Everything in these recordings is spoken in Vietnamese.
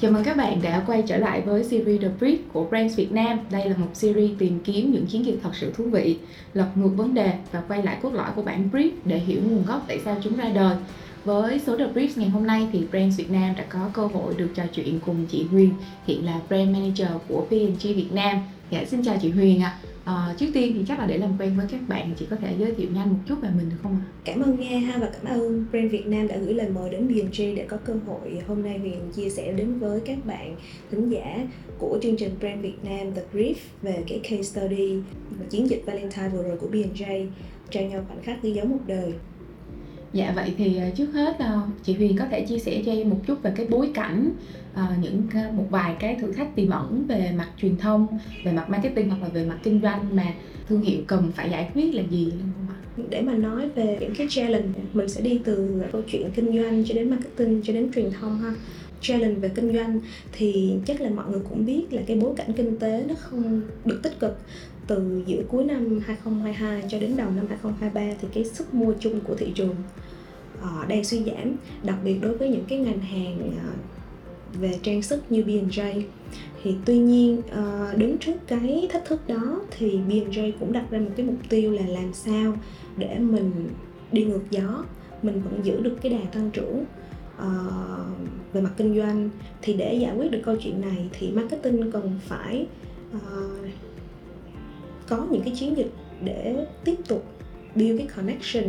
Chào mừng các bạn đã quay trở lại với series The Brief của Brands Việt Nam. Đây là một series tìm kiếm những chiến dịch thật sự thú vị, lật ngược vấn đề và quay lại cốt lõi của bản brief để hiểu nguồn gốc tại sao chúng ra đời. Với số The Brief ngày hôm nay thì Brands Việt Nam đã có cơ hội được trò chuyện cùng chị Huyền, hiện là Brand Manager của P&G Việt Nam. Dạ, xin chào chị Huyền ạ. À. À, trước tiên thì chắc là để làm quen với các bạn chị có thể giới thiệu nhanh một chút về mình được không ạ? Cảm ơn Nga ha và cảm ơn Brand Việt Nam đã gửi lời mời đến BNG để có cơ hội hôm nay Huyền chia sẻ đến với các bạn thính giả của chương trình Brand Việt Nam The Brief về cái case study và chiến dịch Valentine vừa rồi của BNJ trao nhau khoảnh khắc ghi dấu một đời Dạ vậy thì à, trước hết à, chị Huyền có thể chia sẻ cho em một chút về cái bối cảnh Ờ, những một vài cái thử thách tiềm ẩn về mặt truyền thông, về mặt marketing hoặc là về mặt kinh doanh mà thương hiệu cần phải giải quyết là gì? Để mà nói về những cái challenge mình sẽ đi từ câu chuyện kinh doanh cho đến marketing cho đến truyền thông ha. Challenge về kinh doanh thì chắc là mọi người cũng biết là cái bối cảnh kinh tế nó không được tích cực. Từ giữa cuối năm 2022 cho đến đầu năm 2023 thì cái sức mua chung của thị trường ờ, đang suy giảm đặc biệt đối với những cái ngành hàng ờ, về trang sức như B&J thì tuy nhiên ờ, đứng trước cái thách thức đó thì B&J cũng đặt ra một cái mục tiêu là làm sao để mình đi ngược gió. Mình vẫn giữ được cái đà tăng trưởng uh, về mặt kinh doanh. Thì để giải quyết được câu chuyện này thì marketing cần phải uh, có những cái chiến dịch để tiếp tục build cái connection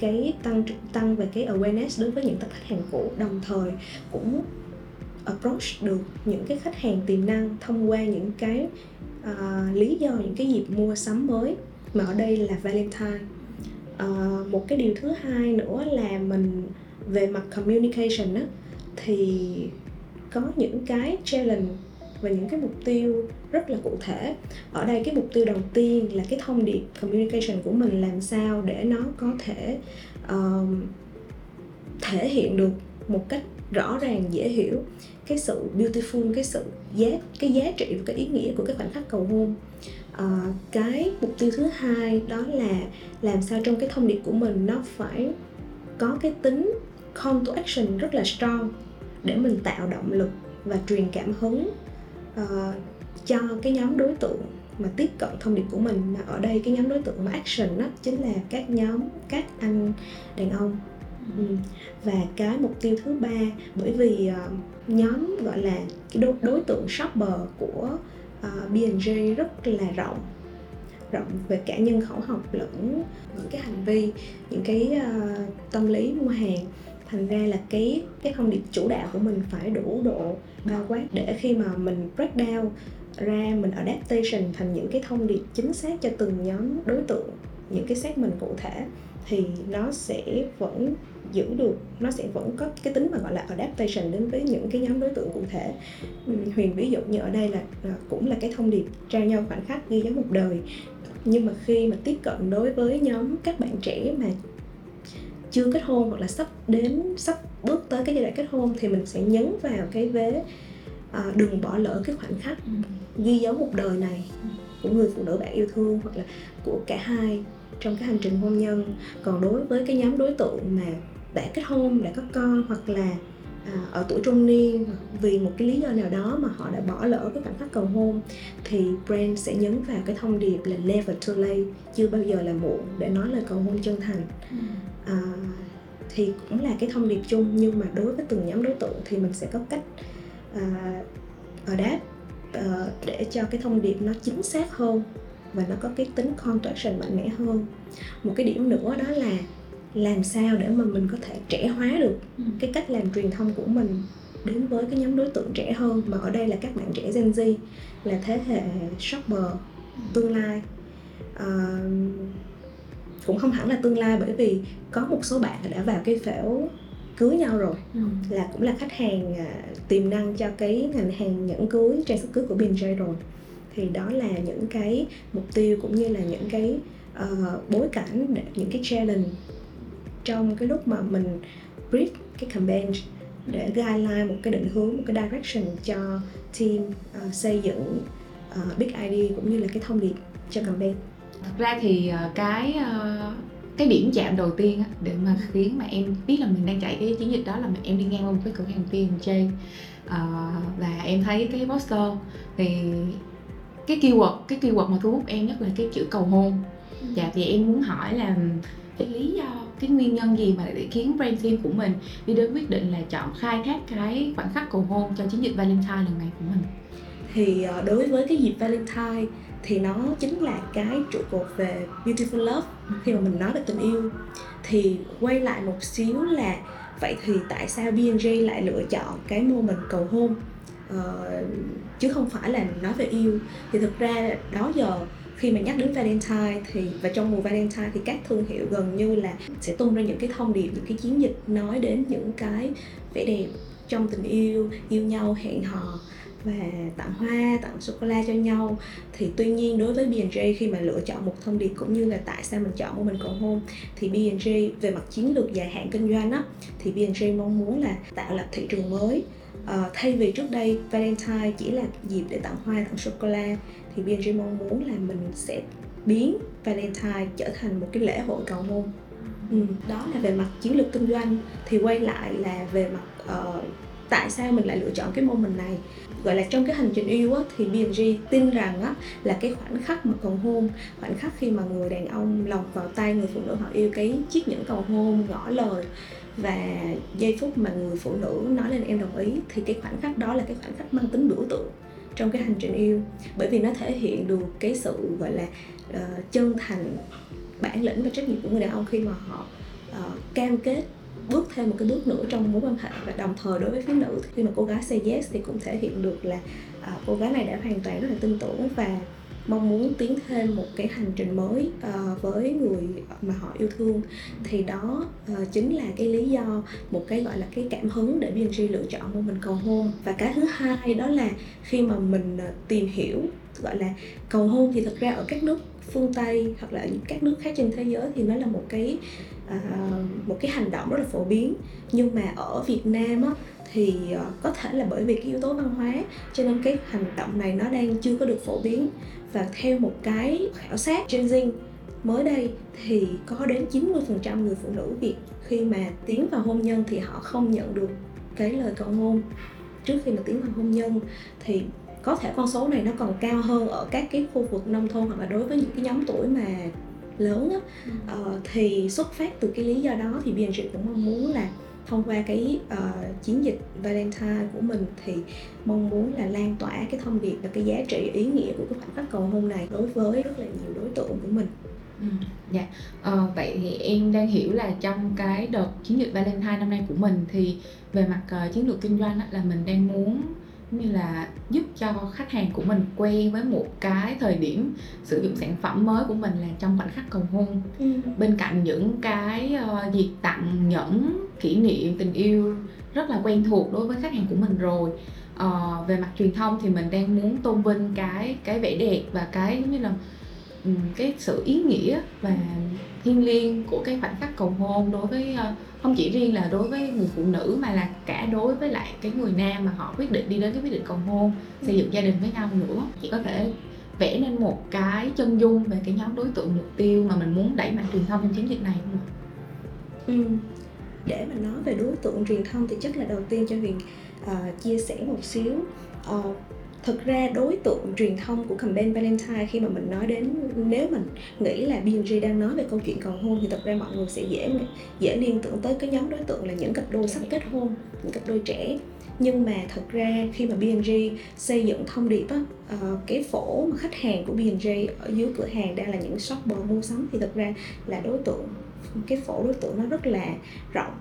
cái tăng tăng về cái awareness đối với những tập khách hàng cũ. Đồng thời cũng approach được những cái khách hàng tiềm năng thông qua những cái uh, lý do những cái dịp mua sắm mới. Mà ở đây là Valentine. Uh, một cái điều thứ hai nữa là mình về mặt communication á thì có những cái challenge và những cái mục tiêu rất là cụ thể. Ở đây cái mục tiêu đầu tiên là cái thông điệp communication của mình làm sao để nó có thể uh, thể hiện được một cách rõ ràng dễ hiểu cái sự beautiful cái sự giá cái giá trị và cái ý nghĩa của cái khoảnh khắc cầu hôn. À, cái mục tiêu thứ hai đó là làm sao trong cái thông điệp của mình nó phải có cái tính call to action rất là strong để mình tạo động lực và truyền cảm hứng uh, cho cái nhóm đối tượng mà tiếp cận thông điệp của mình. Mà ở đây cái nhóm đối tượng mà action đó chính là các nhóm các anh đàn ông ừ. và cái mục tiêu thứ ba bởi vì uh, nhóm gọi là cái đối, đối tượng shopper của ờ, uh, B&J rất là rộng rộng về cả nhân khẩu học lẫn những cái hành vi những cái uh, tâm lý mua hàng thành ra là cái cái thông điệp chủ đạo của mình phải đủ độ bao quát để khi mà mình break down ra mình adaptation thành những cái thông điệp chính xác cho từng nhóm đối tượng những cái segment cụ thể thì nó sẽ vẫn giữ được nó sẽ vẫn có cái tính mà gọi là adaptation đến với những cái nhóm đối tượng cụ thể. Huyền ví dụ như ở đây là, là cũng là cái thông điệp trao nhau khoảnh khắc ghi dấu một đời. Nhưng mà khi mà tiếp cận đối với nhóm các bạn trẻ mà chưa kết hôn hoặc là sắp đến sắp bước tới cái giai đoạn kết hôn thì mình sẽ nhấn vào cái vế à, đừng bỏ lỡ cái khoảnh khắc ừ. ghi dấu một đời này của người phụ nữ bạn yêu thương hoặc là của cả hai trong cái hành trình hôn nhân. Còn đối với cái nhóm đối tượng mà đã kết hôn đã có con hoặc là à, ở tuổi trung niên vì một cái lý do nào đó mà họ đã bỏ lỡ cái khoảnh khắc cầu hôn thì brand sẽ nhấn vào cái thông điệp là never too late chưa bao giờ là muộn để nói lời cầu hôn chân thành ừ. à, thì cũng là cái thông điệp chung nhưng mà đối với từng nhóm đối tượng thì mình sẽ có cách à, adapt à, để cho cái thông điệp nó chính xác hơn và nó có cái tính contraction mạnh mẽ hơn một cái điểm nữa đó là làm sao để mà mình có thể trẻ hóa được ừ. cái cách làm truyền thông của mình đến với cái nhóm đối tượng trẻ hơn mà ở đây là các bạn trẻ Gen Z là thế hệ shopper tương lai à, cũng không hẳn là tương lai bởi vì có một số bạn đã vào cái phễu cưới nhau rồi ừ. là cũng là khách hàng à, tiềm năng cho cái ngành hàng nhẫn cưới trang sức cưới của B&J rồi thì đó là những cái mục tiêu cũng như là những cái uh, bối cảnh những cái challenge trong cái lúc mà mình brief cái campaign để guideline một cái định hướng một cái direction cho team uh, xây dựng uh, big idea cũng như là cái thông điệp cho campaign. Thật ra thì uh, cái uh, cái điểm chạm đầu tiên á, để mà khiến mà em biết là mình đang chạy cái chiến dịch đó là em đi ngang qua một cái cửa hàng P&J uh, và em thấy cái poster thì cái keyword cái keyword mà thu hút em nhất là cái chữ cầu hôn. Dạ thì em muốn hỏi là cái lý do cái nguyên nhân gì mà để khiến brand team của mình đi đến quyết định là chọn khai thác cái khoảnh khắc cầu hôn cho chiến dịch Valentine lần này của mình? Thì ờ, đối với cái dịp Valentine thì nó chính là cái trụ cột về beautiful love khi mà mình nói về tình yêu. Thì quay lại một xíu là vậy thì tại sao B&J lại lựa chọn cái mô mình cầu hôn? Uh, chứ không phải là nói về yêu. Thì thực ra đó giờ khi mà nhắc đến Valentine thì, và trong mùa Valentine thì các thương hiệu gần như là sẽ tung ra những cái thông điệp, những cái chiến dịch nói đến những cái vẻ đẹp trong tình yêu yêu nhau, hẹn hò và tặng hoa, tặng sô cô la cho nhau. Thì tuy nhiên đối với B&J khi mà lựa chọn một thông điệp cũng như là tại sao mình chọn một mình cầu hôn thì B&J về mặt chiến lược dài hạn kinh doanh á, thì B&J mong muốn là tạo lập thị trường mới uh, thay vì trước đây Valentine chỉ là dịp để tặng hoa tặng sô cô la thì BNG mong muốn là mình sẽ biến Valentine trở thành một cái lễ hội cầu hôn ừ, đó là về mặt chiến lược kinh doanh thì quay lại là về mặt uh, tại sao mình lại lựa chọn cái môn mình này. Gọi là trong cái hành trình yêu á, thì B&G tin rằng á, là cái khoảnh khắc mà cầu hôn khoảnh khắc khi mà người đàn ông lòng vào tay người phụ nữ họ yêu cái chiếc nhẫn cầu hôn ngỏ lời và giây phút mà người phụ nữ nói lên em đồng ý thì cái khoảnh khắc đó là cái khoảnh khắc mang tính biểu tượng trong cái hành trình yêu. Bởi vì nó thể hiện được cái sự gọi là uh, chân thành bản lĩnh và trách nhiệm của người đàn ông khi mà họ uh, cam kết bước thêm một cái bước nữa trong mối quan hệ. Và đồng thời đối với phía nữ khi mà cô gái say yes thì cũng thể hiện được là uh, cô gái này đã hoàn toàn rất là tin tưởng và mong muốn tiến thêm một cái hành trình mới uh, với người mà họ yêu thương. Thì đó uh, chính là cái lý do một cái gọi là cái cảm hứng để BNG lựa chọn một mình cầu hôn. Và cái thứ hai đó là khi mà mình uh, tìm hiểu gọi là cầu hôn thì thực ra ở các nước phương tây hoặc là những các nước khác trên thế giới thì nó là một cái uh, một cái hành động rất là phổ biến. Nhưng mà ở việt nam á thì uh, có thể là bởi vì cái yếu tố văn hóa cho nên cái hành động này nó đang chưa có được phổ biến và theo một cái khảo sát Gen Z mới đây thì có đến 90% người phụ nữ Việt khi mà tiến vào hôn nhân thì họ không nhận được cái lời cầu hôn. Trước khi mà tiến vào hôn nhân thì có thể con số này nó còn cao hơn ở các cái khu vực nông thôn hoặc là đối với những cái nhóm tuổi mà lớn á, uh, thì xuất phát từ cái lý do đó thì BNG cũng mong muốn là thông qua cái uh, chiến dịch Valentine của mình thì mong muốn là lan tỏa cái thông điệp và cái giá trị ý nghĩa của cái khoảnh khắc cầu hôn này đối với rất là nhiều đối tượng của mình. Ừ, dạ, ờ, vậy thì em đang hiểu là trong cái đợt chiến dịch Valentine năm nay của mình thì về mặt uh, chiến lược kinh doanh á, là mình đang muốn như là giúp cho khách hàng của mình quen với một cái thời điểm sử dụng sản phẩm mới của mình là trong khoảnh khắc cầu hôn ừ. bên cạnh những cái uh, việc tặng nhẫn kỷ niệm tình yêu rất là quen thuộc đối với khách hàng của mình rồi uh, về mặt truyền thông thì mình đang muốn tôn vinh cái cái vẻ đẹp và cái giống như là um, cái sự ý nghĩa và thiêng liêng của cái khoảnh khắc cầu hôn đối với uh, không chỉ riêng là đối với người phụ nữ mà là cả đối với lại cái người nam mà họ quyết định đi đến cái quyết định cầu hôn xây dựng gia đình với nhau nữa. Chỉ có thể vẽ nên một cái chân dung về cái nhóm đối tượng mục tiêu mà mình muốn đẩy mạnh truyền thông trong chiến dịch này. Không ừ. để mà nói về đối tượng truyền thông thì chắc là đầu tiên cho huyền uh, chia sẻ một xíu. Uh, thực ra đối tượng truyền thông của campaign Valentine khi mà mình nói đến nếu mình nghĩ là B&G đang nói về câu chuyện cầu hôn thì thật ra mọi người sẽ dễ dễ liên tưởng tới cái nhóm đối tượng là những cặp đôi sắp kết hôn những cặp đôi trẻ. Nhưng mà thật ra khi mà B&G xây dựng thông điệp á uh, cái phổ mà khách hàng của B&G ở dưới cửa hàng đang là những shopper mua sắm thì thật ra là đối tượng cái phổ đối tượng nó rất là rộng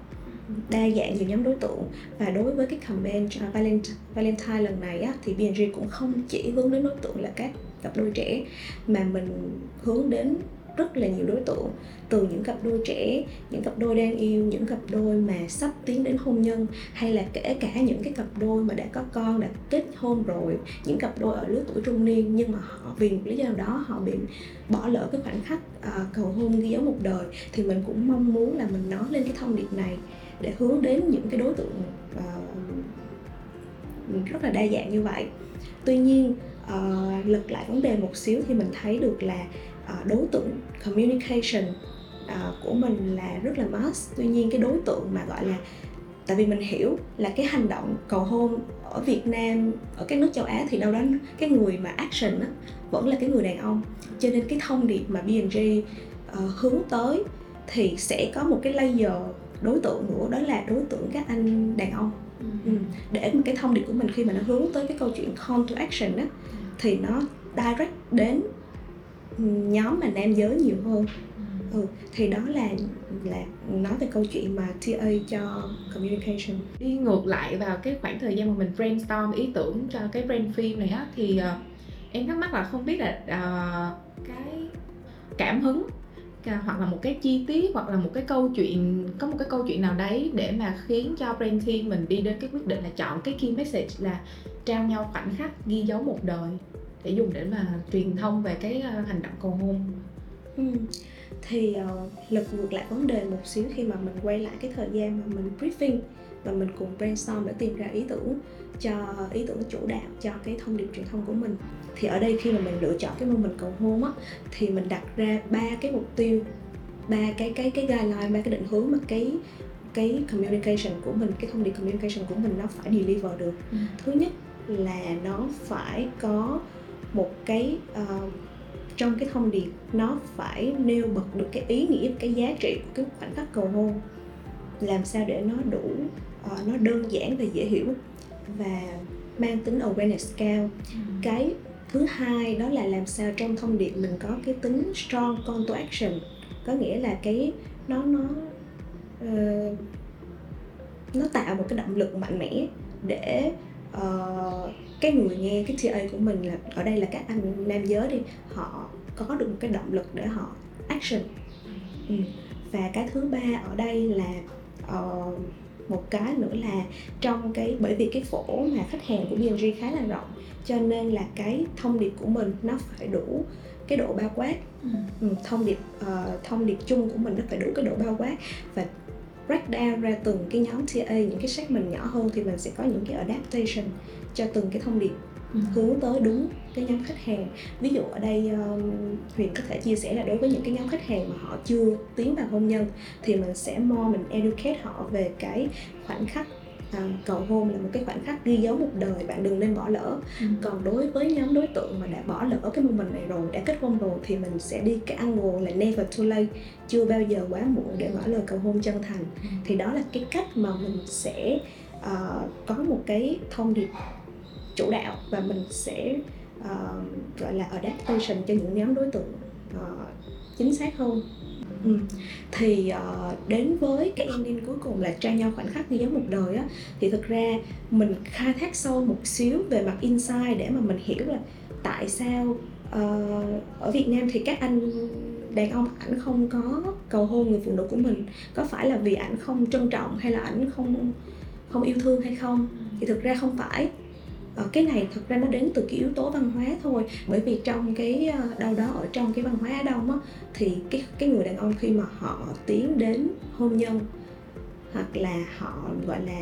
đa dạng nhiều nhóm đối tượng. Và đối với cái campaign uh, Valentine, Valentine lần này á, thì BNG cũng không chỉ hướng đến đối tượng là các cặp đôi trẻ mà mình hướng đến rất là nhiều đối tượng. Từ những cặp đôi trẻ những cặp đôi đang yêu những cặp đôi mà sắp tiến đến hôn nhân hay là kể cả những cái cặp đôi mà đã có con đã kết hôn rồi những cặp đôi ở lứa tuổi trung niên nhưng mà họ vì một lý do nào đó họ bị bỏ lỡ cái khoảnh khắc uh, cầu hôn ghi dấu một đời thì mình cũng mong muốn là mình nói lên cái thông điệp này để hướng đến những cái đối tượng uh, rất là đa dạng như vậy. Tuy nhiên uh, lật lại vấn đề một xíu thì mình thấy được là uh, đối tượng communication uh, của mình là rất là mass tuy nhiên cái đối tượng mà gọi là tại vì mình hiểu là cái hành động cầu hôn ở Việt Nam ở các nước châu Á thì đâu đó cái người mà action á, vẫn là cái người đàn ông. Cho nên cái thông điệp mà B&G uh, hướng tới thì sẽ có một cái layer đối tượng nữa đó là đối tượng các anh đàn ông. Ừ. Ừ. để mà cái thông điệp của mình khi mà nó hướng tới cái câu chuyện call to action á thì nó direct đến nhóm mà nam giới nhiều hơn. Ừ, thì đó là là nói về câu chuyện mà TA cho communication. Đi ngược lại vào cái khoảng thời gian mà mình brainstorm ý tưởng cho cái brand phim này á thì uh, em thắc mắc là không biết là uh, cái cảm hứng hoặc là một cái chi tiết hoặc là một cái câu chuyện có một cái câu chuyện nào đấy để mà khiến cho brand team mình đi đến cái quyết định là chọn cái key message là trao nhau khoảnh khắc ghi dấu một đời để dùng để mà truyền thông về cái uh, hành động cầu hôn ừ. thì uh, lật ngược lại vấn đề một xíu khi mà mình quay lại cái thời gian mà mình briefing và mình cùng brainstorm để tìm ra ý tưởng cho ý tưởng chủ đạo cho cái thông điệp truyền thông của mình. Thì ở đây khi mà mình lựa chọn cái mô mình cầu hôn á thì mình đặt ra ba cái mục tiêu ba cái cái cái guideline ba cái định hướng mà cái cái communication của mình cái thông điệp communication của mình nó phải deliver được. Ừ. thứ nhất là nó phải có một cái uh, trong cái thông điệp nó phải nêu bật được cái ý nghĩa cái giá trị của cái khoảnh khắc cầu hôn. Làm sao để nó đủ uh, nó đơn giản và dễ hiểu và mang tính awareness cao ừ. cái thứ hai đó là làm sao trong thông điệp mình có cái tính strong call to action có nghĩa là cái nó nó uh, nó tạo một cái động lực mạnh mẽ để uh, cái người nghe cái TA của mình là ở đây là các anh nam giới đi họ có được một cái động lực để họ action ừ. và cái thứ ba ở đây là uh, một cái nữa là trong cái bởi vì cái phổ mà khách hàng của B&G khá là rộng cho nên là cái thông điệp của mình nó phải đủ cái độ bao quát ừ. ừ thông điệp uh, thông điệp chung của mình nó phải đủ cái độ bao quát và break down ra từng cái nhóm TA những cái segment nhỏ hơn thì mình sẽ có những cái adaptation cho từng cái thông điệp. Hướng tới đúng cái nhóm khách hàng ví dụ ở đây um, huyền có thể chia sẻ là đối với những cái nhóm khách hàng mà họ chưa tiến vào hôn nhân thì mình sẽ more mình educate họ về cái khoảnh khắc à, cầu hôn là một cái khoảnh khắc ghi dấu một đời bạn đừng nên bỏ lỡ ừ. còn đối với nhóm đối tượng mà đã bỏ lỡ cái moment này rồi đã kết hôn rồi thì mình sẽ đi cái angle là never too late chưa bao giờ quá muộn để ngỏ lời cầu hôn chân thành ừ. thì đó là cái cách mà mình sẽ uh, có một cái thông điệp chủ đạo và mình sẽ uh, gọi là adaptation cho những nhóm đối tượng uh, chính xác hơn. Ừ. thì uh, đến với cái ending cuối cùng là trao nhau khoảnh khắc như giống một đời á thì thực ra mình khai thác sâu một xíu về mặt insight để mà mình hiểu là tại sao uh, ở Việt Nam thì các anh đàn ông ảnh không có cầu hôn người phụ nữ của mình. Có phải là vì ảnh không trân trọng hay là ảnh không không yêu thương hay không? Thì thực ra không phải. Ờ, cái này thực ra nó đến từ cái yếu tố văn hóa thôi. Bởi vì trong cái ờ, đâu đó ở trong cái văn hóa Á Đông á thì cái cái người đàn ông khi mà họ tiến đến hôn nhân hoặc là họ gọi là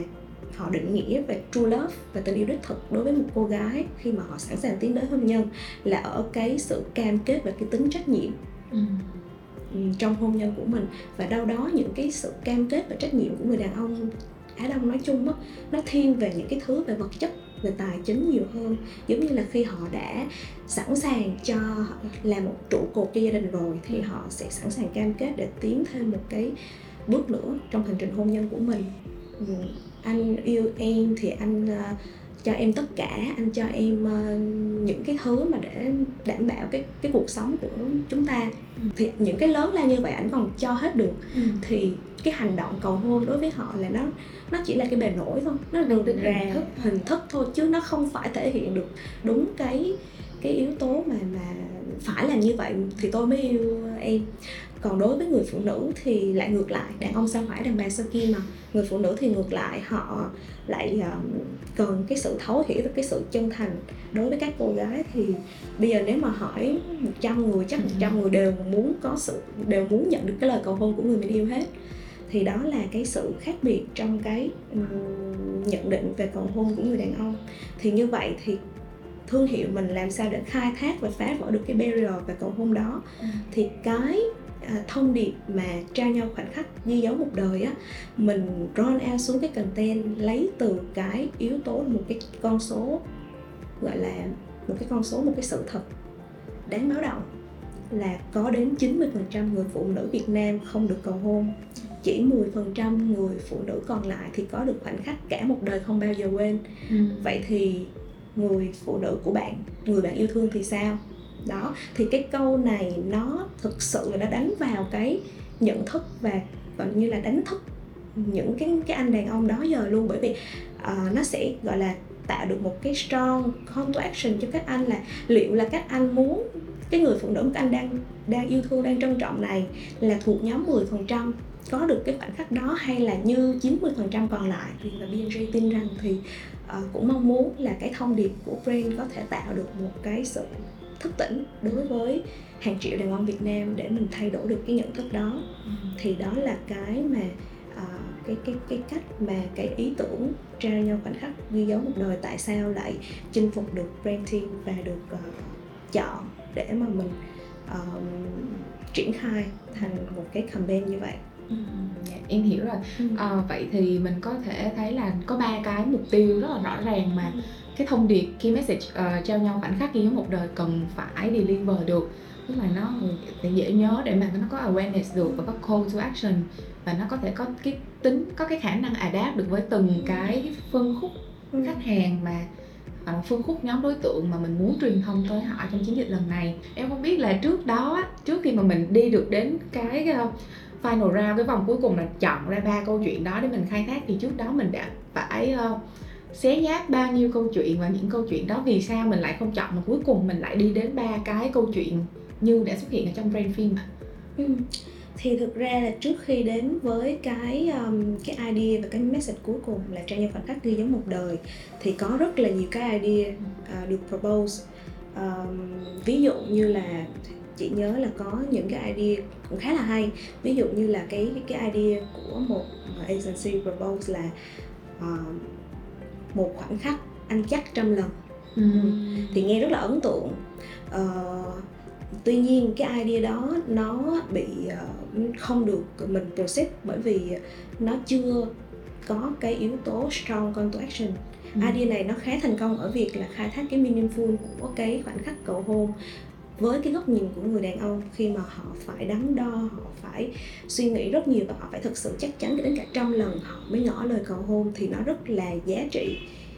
họ định nghĩa về true love và tình yêu đích thực đối với một cô gái khi mà họ sẵn sàng tiến đến hôn nhân là ở cái sự cam kết và cái tính trách nhiệm ừ. ừ trong hôn nhân của mình. Và đâu đó những cái sự cam kết và trách nhiệm của người đàn ông Á Đông nói chung á nó thiên về những cái thứ về vật chất về tài chính nhiều hơn. Giống như là khi họ đã sẵn sàng cho làm một trụ cột cho gia đình rồi thì họ sẽ sẵn sàng cam kết để tiến thêm một cái bước nữa trong hành trình hôn nhân của mình. Ừ, anh yêu em thì anh uh, cho em tất cả anh cho em uh, những cái thứ mà để đảm bảo cái cái cuộc sống của chúng ta ừ. thì những cái lớn lao như vậy anh còn cho hết được ừ. thì cái hành động cầu hôn đối với họ là nó nó chỉ là cái bề nổi thôi nó được ra hình thức. hình thức thôi chứ nó không phải thể hiện được đúng cái cái yếu tố mà mà phải là như vậy thì tôi mới yêu em còn đối với người phụ nữ thì lại ngược lại đàn ông sao phải đàn bà sao kia mà. Người phụ nữ thì ngược lại họ lại cần cái sự thấu hiểu và cái sự chân thành. Đối với các cô gái thì bây giờ nếu mà hỏi 100 người chắc 100 ừ. người đều muốn có sự đều muốn nhận được cái lời cầu hôn của người mình yêu hết. Thì đó là cái sự khác biệt trong cái nhận định về cầu hôn của người đàn ông. Thì như vậy thì thương hiệu mình làm sao để khai thác và phá vỡ được cái barrier về cầu hôn đó. Ừ. thì cái thông điệp mà trao nhau khoảnh khắc ghi dấu một đời á mình run out xuống cái content lấy từ cái yếu tố một cái con số gọi là một cái con số một cái sự thật đáng báo động là có đến 90% người phụ nữ Việt Nam không được cầu hôn chỉ 10% người phụ nữ còn lại thì có được khoảnh khắc cả một đời không bao giờ quên ừ. vậy thì người phụ nữ của bạn người bạn yêu thương thì sao đó thì cái câu này nó thực sự là nó đánh vào cái nhận thức và gọi như là đánh thức những cái cái anh đàn ông đó giờ luôn. Bởi vì uh, nó sẽ gọi là tạo được một cái strong call to action cho các anh là liệu là các anh muốn cái người phụ nữ các anh đang đang yêu thương đang trân trọng này là thuộc nhóm 10% có được cái khoảnh khắc đó hay là như 90% còn lại? Thì và BNG tin rằng thì uh, cũng mong muốn là cái thông điệp của brand có thể tạo được một cái sự thức tỉnh đối với hàng triệu đàn ông Việt Nam để mình thay đổi được cái nhận thức đó ừ. thì đó là cái mà uh, cái cái cái cách mà cái ý tưởng trao nhau khoảnh khắc ghi dấu một đời tại sao lại chinh phục được brand team và được uh, chọn để mà mình uh, triển khai thành một cái campaign như vậy Ừ, dạ, em hiểu rồi ừ. à, vậy thì mình có thể thấy là có ba cái mục tiêu rất là rõ ràng mà ừ. Cái thông điệp key message uh, trao nhau khoảnh khắc ghi dấu một đời cần phải deliver được tức là nó dễ nhớ để mà nó có awareness được và có call to action và nó có thể có cái tính có cái khả năng adapt được với từng cái phân khúc ừ. khách hàng mà uh, phân khúc nhóm đối tượng mà mình muốn truyền thông tới họ trong chiến dịch lần này em không biết là trước đó trước khi mà mình đi được đến cái uh, final round cái vòng cuối cùng là chọn ra ba câu chuyện đó để mình khai thác thì trước đó mình đã phải uh, xé nháp bao nhiêu câu chuyện và những câu chuyện đó vì sao mình lại không chọn mà cuối cùng mình lại đi đến ba cái câu chuyện như đã xuất hiện ở trong brand phim à? ừ. thì thực ra là trước khi đến với cái um, cái idea và cái message cuối cùng là trang nhân khoảnh khắc ghi dấu một đời thì có rất là nhiều cái idea uh, được propose um, ví dụ như là chị nhớ là có những cái idea cũng khá là hay ví dụ như là cái cái idea của một agency propose là uh, một khoảnh khắc anh chắc trăm lần ừ. thì nghe rất là ấn tượng uh, tuy nhiên cái idea đó nó bị uh, không được mình process bởi vì nó chưa có cái yếu tố strong call to action ừ. idea này nó khá thành công ở việc là khai thác cái meaningful của cái khoảnh khắc cầu hôn với cái góc nhìn của người đàn ông khi mà họ phải đắn đo họ phải suy nghĩ rất nhiều và họ phải thực sự chắc chắn đến cả trăm lần họ mới ngỏ lời cầu hôn thì nó rất là giá trị.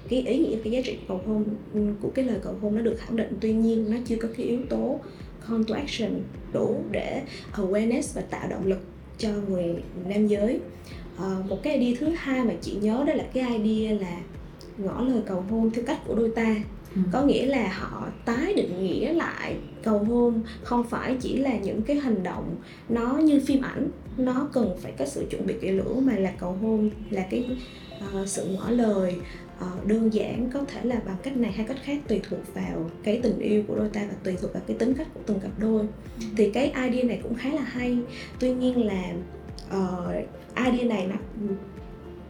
Cái ý nghĩa cái giá trị cầu hôn ừ, của cái lời cầu hôn nó được khẳng định. Tuy nhiên nó chưa có cái yếu tố call to action đủ để awareness và tạo động lực cho người nam giới. À, một cái idea thứ hai mà chị nhớ đó là cái idea là ngỏ lời cầu hôn theo cách của đôi ta ừ. có nghĩa là họ tái định nghĩa lại cầu hôn không phải chỉ là những cái hành động nó như phim ảnh nó cần phải có sự chuẩn bị kỹ lưỡng mà là cầu hôn là cái uh, sự ngỏ lời uh, đơn giản có thể là bằng cách này hay cách khác tùy thuộc vào cái tình yêu của đôi ta và tùy thuộc vào cái tính cách của từng cặp đôi ừ. thì cái idea này cũng khá là hay tuy nhiên là uh, idea này nó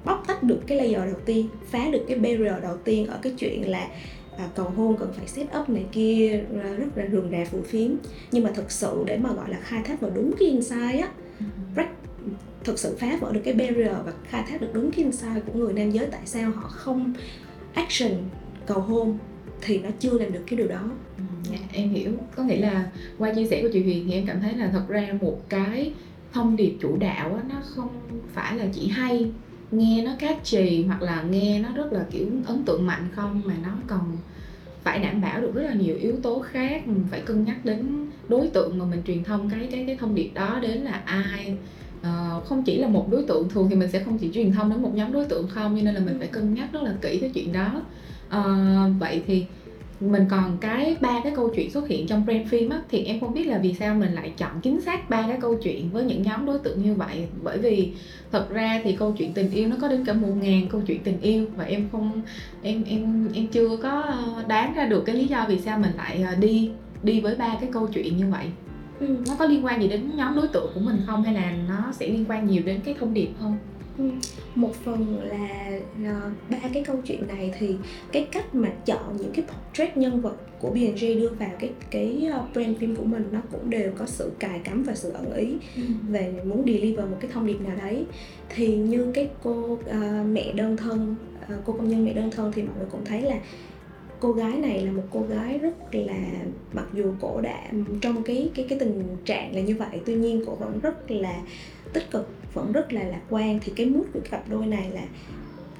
bóc tách được cái layer đầu tiên phá được cái barrier đầu tiên ở cái chuyện là à, cầu hôn cần phải set up này kia rất là rườm rà phù phiếm. Nhưng mà thực sự để mà gọi là khai thác vào đúng cái insight á break thực sự phá vỡ được cái barrier và khai thác được đúng cái insight của người nam giới tại sao họ không action cầu hôn thì nó chưa làm được cái điều đó. Dạ, em hiểu. Có nghĩa là qua chia sẻ của chị Huyền thì em cảm thấy là thật ra một cái thông điệp chủ đạo á, nó không phải là chỉ hay nghe nó cát trì hoặc là nghe nó rất là kiểu ấn tượng mạnh không? Mà nó còn phải đảm bảo được rất là nhiều yếu tố khác. Mình phải cân nhắc đến đối tượng mà mình truyền thông cái cái cái thông điệp đó đến là ai. Uh, không chỉ là một đối tượng thường thì mình sẽ không chỉ truyền thông đến một nhóm đối tượng không cho nên là mình phải cân nhắc rất là kỹ cái chuyện đó. Uh, vậy thì mình còn cái ba cái câu chuyện xuất hiện trong brand phim á thì em không biết là vì sao mình lại chọn chính xác ba cái câu chuyện với những nhóm đối tượng như vậy bởi vì thật ra thì câu chuyện tình yêu nó có đến cả một ngàn câu chuyện tình yêu và em không em em em chưa có ờ, đoán ra được cái lý do vì sao mình lại ờ, đi đi với ba cái câu chuyện như vậy ừ. nó có liên quan gì đến nhóm đối tượng của mình không hay là nó sẽ liên quan nhiều đến cái thông điệp không. Một phần là uh, ba cái câu chuyện này thì cái cách mà chọn những cái portrait nhân vật của B&J đưa vào cái cái uh, brand phim của mình nó cũng đều có sự cài cắm và sự ẩn ý ừ. về muốn deliver một cái thông điệp nào đấy thì như cái cô uh, mẹ đơn thân uh, cô công nhân mẹ đơn thân thì mọi người cũng thấy là cô gái này là một cô gái rất là mặc dù cổ đã trong cái cái cái tình trạng là như vậy tuy nhiên cổ vẫn rất là tích cực vẫn rất là lạc quan. Thì cái mút của cặp đôi này là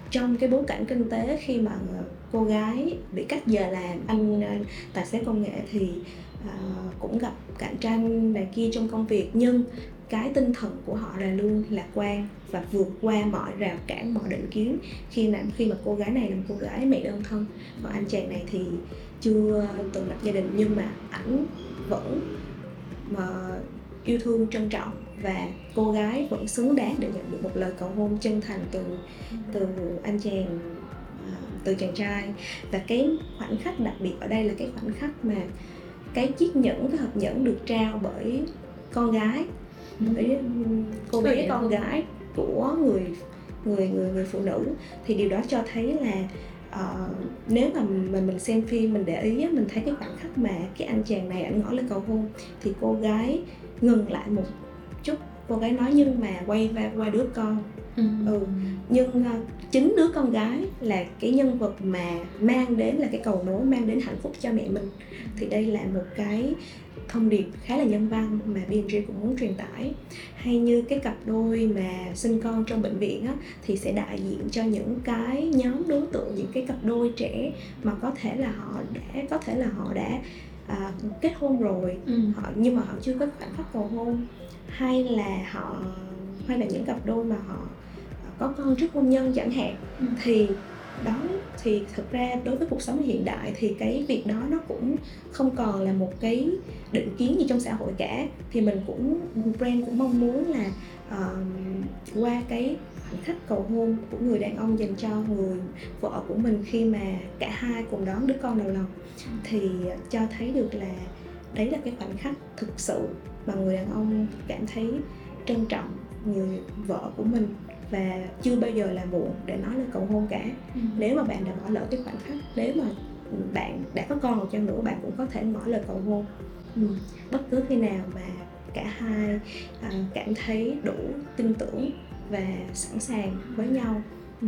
trong cái bối cảnh kinh tế khi mà cô gái bị cắt giờ làm anh à, tài xế công nghệ thì uh, cũng gặp cạnh tranh này kia trong công việc. Nhưng cái tinh thần của họ là luôn lạc quan và vượt qua mọi rào cản mọi định kiến khi mà khi mà cô gái này là một cô gái mẹ đơn thân. Và anh chàng này thì chưa từng lập gia đình nhưng mà ảnh vẫn mà yêu thương trân trọng và cô gái vẫn xứng đáng để nhận được một lời cầu hôn chân thành từ từ anh chàng à, từ chàng trai. Và cái khoảnh khắc đặc biệt ở đây là cái khoảnh khắc mà cái chiếc nhẫn cái hộp nhẫn được trao bởi con gái bởi cô bé con gái của người người người người phụ nữ. Thì điều đó cho thấy là uh, nếu mà mình mình xem phim mình để ý mình thấy cái khoảnh khắc mà cái anh chàng này ảnh ngỏ lời cầu hôn thì cô gái ngừng lại một chút. Cô gái nói nhưng mà quay va qua đứa con. Ừ. ừ. Nhưng uh, chính đứa con gái là cái nhân vật mà mang đến là cái cầu nối mang đến hạnh phúc cho mẹ mình. Thì đây là một cái thông điệp khá là nhân văn mà B&J cũng muốn truyền tải. Hay như cái cặp đôi mà sinh con trong bệnh viện á, thì sẽ đại diện cho những cái nhóm đối tượng những cái cặp đôi trẻ mà có thể là họ đã có thể là họ đã à, kết hôn rồi. Ừ. họ nhưng mà họ chưa có khoảnh khắc cầu hôn hay là họ hay là những cặp đôi mà họ có con trước hôn nhân chẳng hạn. Ừ. thì đó thì thực ra đối với cuộc sống hiện đại thì cái việc đó nó cũng không còn là một cái định kiến gì trong xã hội cả. Thì mình cũng brand cũng mong muốn là uh, qua cái khoảnh khắc cầu hôn của người đàn ông dành cho người vợ của mình khi mà cả hai cùng đón đứa con đầu lòng. Thì cho thấy được là đấy là cái khoảnh khắc thực sự mà người đàn ông cảm thấy trân trọng người vợ của mình và chưa bao giờ là muộn để nói lời cầu hôn cả ừ. nếu mà bạn đã bỏ lỡ cái khoảnh khắc nếu mà bạn đã có con một chăng nữa bạn cũng có thể ngỏ lời cầu hôn ừ. bất cứ khi nào mà cả hai à, cảm thấy đủ tin tưởng và sẵn sàng với nhau ừ.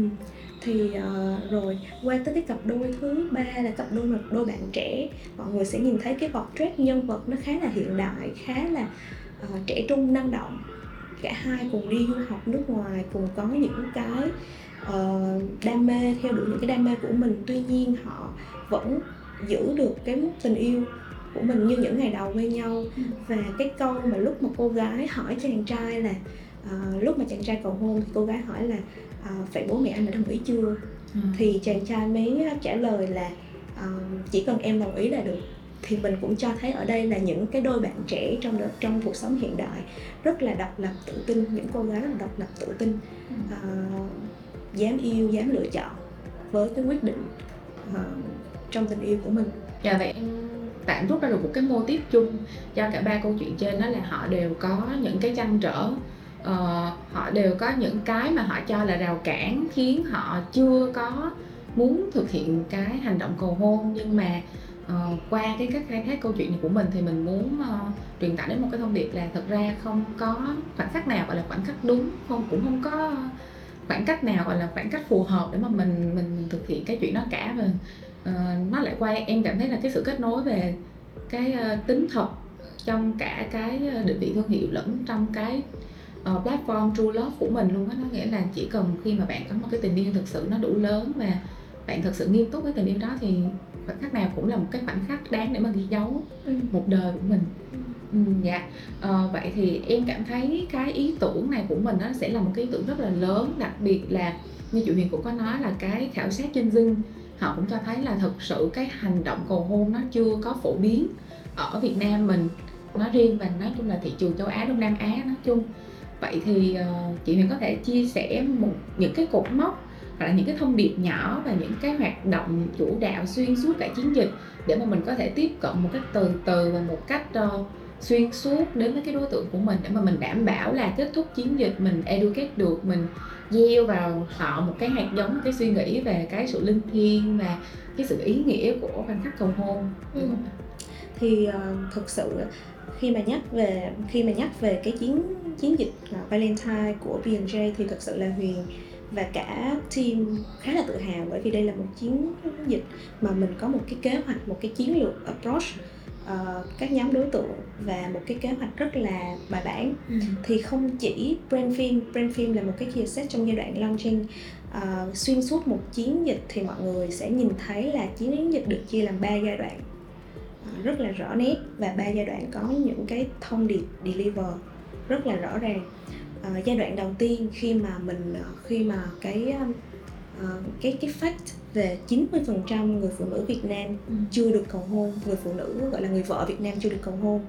thì uh, rồi qua tới cái cặp đôi thứ ba là cặp đôi một đôi bạn trẻ mọi người sẽ nhìn thấy cái portrait nhân vật nó khá là hiện đại khá là uh, trẻ trung năng động cả hai cùng đi du học nước ngoài cùng có những cái uh, đam mê theo đuổi những cái đam mê của mình tuy nhiên họ vẫn giữ được cái tình yêu của mình như những ngày đầu quen nhau ừ. và cái câu mà lúc mà cô gái hỏi chàng trai là uh, lúc mà chàng trai cầu hôn thì cô gái hỏi là uh, vậy bố mẹ anh đã đồng ý chưa? Ừ. thì chàng trai mới trả lời là uh, chỉ cần em đồng ý là được. Thì mình cũng cho thấy ở đây là những cái đôi bạn trẻ trong trong cuộc sống hiện đại rất là độc lập tự tin những cô gái rất là độc lập tự tin uh, dám yêu dám lựa chọn với cái quyết định uh, trong tình yêu của mình. Dạ vậy tạm rút ra được một cái mô tiếp chung cho cả ba câu chuyện trên đó là họ đều có những cái trăn trở uh, họ đều có những cái mà họ cho là rào cản khiến họ chưa có muốn thực hiện cái hành động cầu hôn. Nhưng mà uh, qua cái cách khai thác câu chuyện này của mình thì mình muốn uh, truyền tải đến một cái thông điệp là thật ra không có khoảnh khắc nào gọi là khoảnh khắc đúng không cũng không có khoảng cách nào gọi là khoảng cách phù hợp để mà mình mình thực hiện cái chuyện đó cả. Và uh, nó lại quay em cảm thấy là cái sự kết nối về cái uh, tính thật trong cả cái định vị thương hiệu lẫn trong cái uh, platform True Love của mình luôn á nó nghĩa là chỉ cần khi mà bạn có một cái tình yêu thực sự nó đủ lớn và bạn thực sự nghiêm túc với tình yêu đó thì khoảnh khắc nào cũng là một cái khoảnh khắc đáng để mà ghi dấu ừ. một đời của mình. Ừ, dạ. À, vậy thì em cảm thấy cái ý tưởng này của mình nó sẽ là một cái ý tưởng rất là lớn đặc biệt là như chị Huyền cũng có nói là cái khảo sát trên dinh họ cũng cho thấy là thực sự cái hành động cầu hôn nó chưa có phổ biến ở Việt Nam mình nói riêng và nói chung là thị trường châu Á Đông Nam Á nói chung vậy thì uh, chị Huyền có thể chia sẻ một những cái cột mốc hoặc là những cái thông điệp nhỏ và những cái hoạt động chủ đạo xuyên suốt cả chiến dịch để mà mình có thể tiếp cận một cách từ từ và một cách uh, xuyên suốt đến với cái đối tượng của mình để mà mình đảm bảo là kết thúc chiến dịch mình educate được mình gieo vào họ một cái hạt giống cái suy nghĩ về cái sự linh thiêng và cái sự ý nghĩa của khoảnh khắc cầu hôn ừ. thì uh, thực sự khi mà nhắc về khi mà nhắc về cái chiến chiến dịch uh, Valentine của B&J thì thực sự là Huyền và cả team khá là tự hào bởi vì đây là một chiến dịch mà mình có một cái kế hoạch một cái chiến lược approach uh, các nhóm đối tượng và một cái kế hoạch rất là bài bản ừ. thì không chỉ brand film brand film là một cái chia set trong giai đoạn launching uh, xuyên suốt một chiến dịch thì mọi người sẽ nhìn thấy là chiến dịch được chia làm ba giai đoạn uh, rất là rõ nét và ba giai đoạn có những cái thông điệp deliver rất là rõ ràng uh, giai đoạn đầu tiên khi mà mình khi mà cái uh, cái cái fact về 90% người phụ nữ Việt Nam ừ. chưa được cầu hôn, người phụ nữ gọi là người vợ Việt Nam chưa được cầu hôn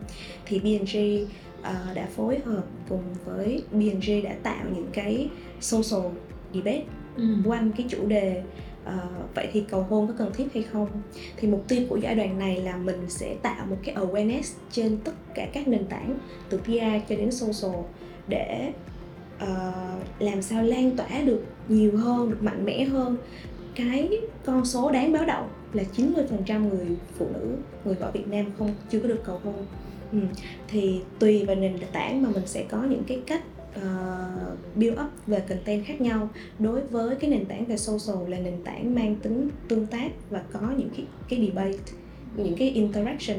thì B&J uh, đã phối hợp cùng với B&J đã tạo những cái social debate ừ. quanh cái chủ đề Ờ, vậy thì cầu hôn có cần thiết hay không thì mục tiêu của giai đoạn này là mình sẽ tạo một cái awareness trên tất cả các nền tảng từ PR cho đến social để uh, làm sao lan tỏa được nhiều hơn được mạnh mẽ hơn cái con số đáng báo động là 90% người phụ nữ người vợ Việt Nam không chưa có được cầu hôn ừ. thì tùy vào nền tảng mà mình sẽ có những cái cách uh, build up về content khác nhau đối với cái nền tảng về social là nền tảng mang tính tương tác và có những cái cái debate những cái interaction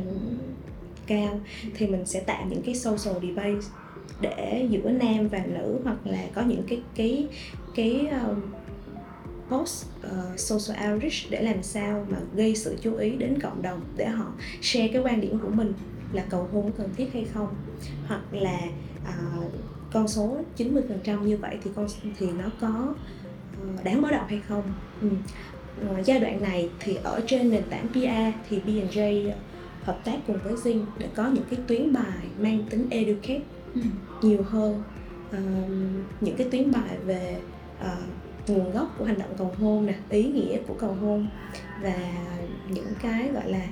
cao. Thì mình sẽ tạo những cái social debate để giữa nam và nữ hoặc là có những cái cái cái um, post uh, social outreach để làm sao mà gây sự chú ý đến cộng đồng để họ share cái quan điểm của mình là cầu hôn cần thiết hay không. Hoặc là uh, con số 90% như vậy thì con thì nó có uh, đáng báo động hay không ừ. uh, giai đoạn này thì ở trên nền tảng PR thì B&J hợp tác cùng với Zing để có những cái tuyến bài mang tính educate ừ. nhiều hơn uh, những cái tuyến bài về uh, nguồn gốc của hành động cầu hôn nè ý nghĩa của cầu hôn và những cái gọi là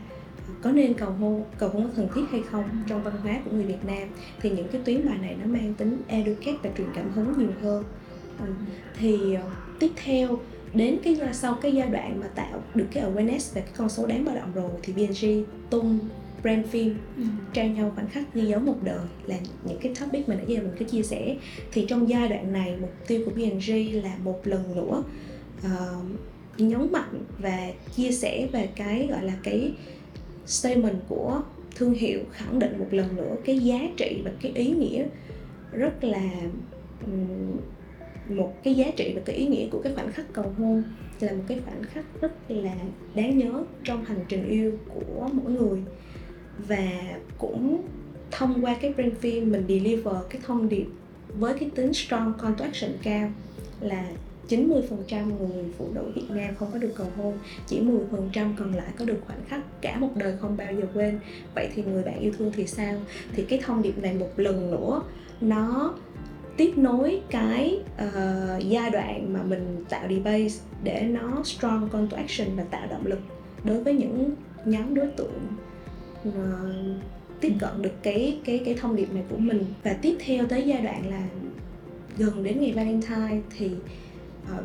có nên cầu hôn cầu hôn có cần thiết hay không trong văn hóa của người Việt Nam? Thì những cái tuyến bài này nó mang tính educate và truyền cảm hứng nhiều hơn. Ừ. thì ờ, tiếp theo đến cái sau cái giai đoạn mà tạo được cái awareness về cái con số đáng báo động rồi thì BNG tung brand film ừ. trao nhau khoảnh khắc ghi dấu một đời là những cái topic mà nãy giờ mình cứ chia sẻ. Thì trong giai đoạn này mục tiêu của B&G là một lần nữa uh, nhấn mạnh và chia sẻ về cái gọi là cái statement của thương hiệu khẳng định một lần nữa cái giá trị và cái ý nghĩa rất là một cái giá trị và cái ý nghĩa của cái khoảnh khắc cầu hôn là một cái khoảnh khắc rất là đáng nhớ trong hành trình yêu của mỗi người. Và cũng thông qua cái brand film mình deliver cái thông điệp với cái tính strong call to action cao là 90% người phụ nữ Việt Nam không có được cầu hôn Chỉ 10% còn lại có được khoảnh khắc cả một đời không bao giờ quên Vậy thì người bạn yêu thương thì sao? Thì cái thông điệp này một lần nữa Nó tiếp nối cái uh, giai đoạn mà mình tạo debate để nó strong call to action và tạo động lực đối với những nhóm đối tượng uh, tiếp cận được cái cái cái thông điệp này của mình và tiếp theo tới giai đoạn là gần đến ngày Valentine thì